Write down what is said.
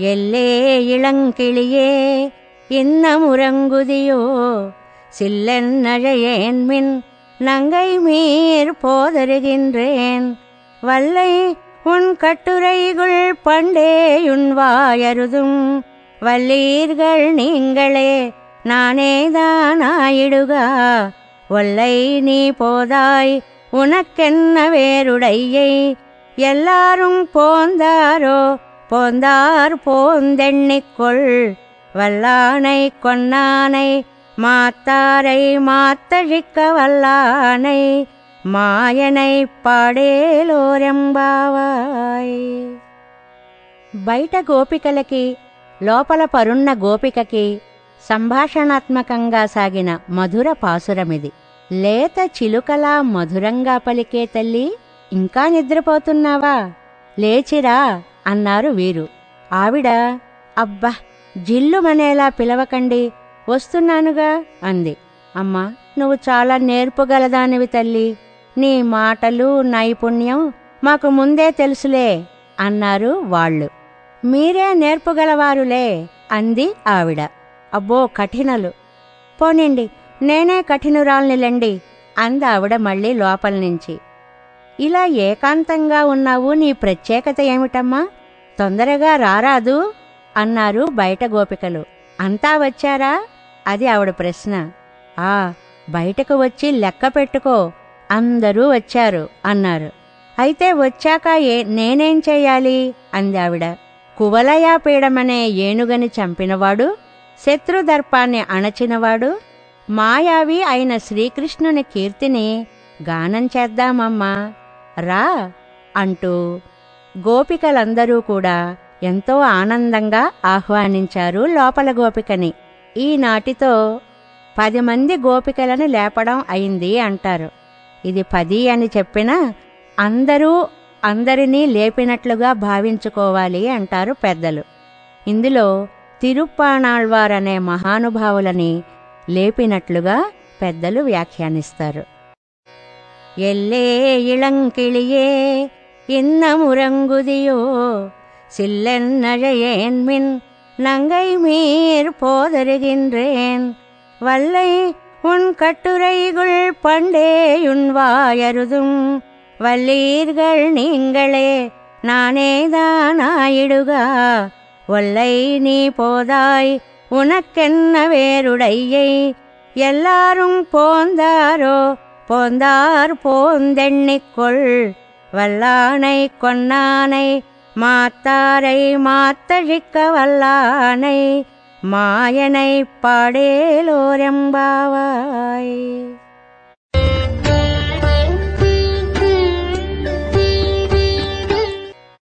எல்லே இளங்கிளியே இன்னமுறங்குதியோ? மின் நங்கை மீர் போதருகின்றேன். வல்லை உன் கட்டுரைகுள் பண்டேயுன் வாயருதும். வல்லீர்கள் நீங்களே நானேதானாயிடுகா. ஒல்லை நீ போதாய் உனக்கென்ன வேறுடையை? எல்லாரும் போந்தாரோ? போந்தார் போந்தெண்ணிக்கொள் வல்லானை கொன்னானை மாத்தாரை மாத்தழிக்க வல்லானை మాయనై పాడేలోరెంబావాయ్ బయట గోపికలకి లోపల పరున్న గోపికకి సంభాషణాత్మకంగా సాగిన మధుర పాసురమిది లేత చిలుకలా మధురంగా పలికే తల్లి ఇంకా నిద్రపోతున్నావా లేచిరా అన్నారు వీరు. ఆవిడ అబ్బా జిల్లుమనేలా పిలవకండి వస్తున్నానుగా అంది. అమ్మా నువ్వు చాలా నేర్పుగలదానివి తల్లి. నీ మాటలు నైపుణ్యం మాకు ముందే తెలుసులే అన్నారు వాళ్ళు. మీరే నేర్పుగలవారులే అంది ఆవిడ. అబ్బో కఠినలు. పోనిండి నేనే కఠినురాల్నిలండి అంది ఆవిడ మళ్ళీ లోపల నుంచి. ఇలా ఏకాంతంగా ఉన్నావు నీ ప్రత్యేకత ఏమిటమ్మా? తొందరగా రారాదు అన్నారు బయట గోపికలు. అంతా వచ్చారా? అది ఆవిడ ప్రశ్న. ఆ బయటకు వచ్చి లెక్క పెట్టుకో. అందరూ వచ్చారు అన్నారు. అయితే వచ్చాక ఏ నేనేం చెయ్యాలి అంది ఆవిడ. కువలయాపీడమనే ఏనుగని చంపినవాడు? శత్రుదర్పాన్ని అణచినవాడు? మాయావి అయిన శ్రీకృష్ణుని కీర్తిని గానం చేద్దామమ్మా. రా అంటూ గోపికలందరూ కూడా ఎంతో ఆనందంగా ఆహ్వానించారు లోపల గోపికని. ఈనాటితో పది మంది గోపికలను లేపడం అయింది అంటారు. ఇది పది అని చెప్పినా అందరూ అందరినీ లేపినట్లుగా భావించుకోవాలి అంటారు పెద్దలు. ఇందులో తిరుప్పాణాళ్వారనే మహానుభావులని లేపినట్లుగా పెద్దలు వ్యాఖ్యానిస్తారు. ఎల్లే ఇళంకిళియే இன்னமுறங்குதியோ சில்லென்னழையேன்மின் நங்கை மீர் போதருகின்றேன். வல்லை உன் கட்டுரைகுள் பண்டேயுன் வாயருதும். வல்லீர்கள் நீங்களே நானேதானாயிடுகா ஒல்லை நீ போதாய் உனக்கென்ன வேறுடையை? எல்லாரும் போந்தாரோ? போந்தார் போந்தெண்ணிக்கொள் வல்லானை கொன்னானை மாத்தாரை மாத்தழிக்க வல்லானை மாயனை பாடேலோரெம்பாவாய்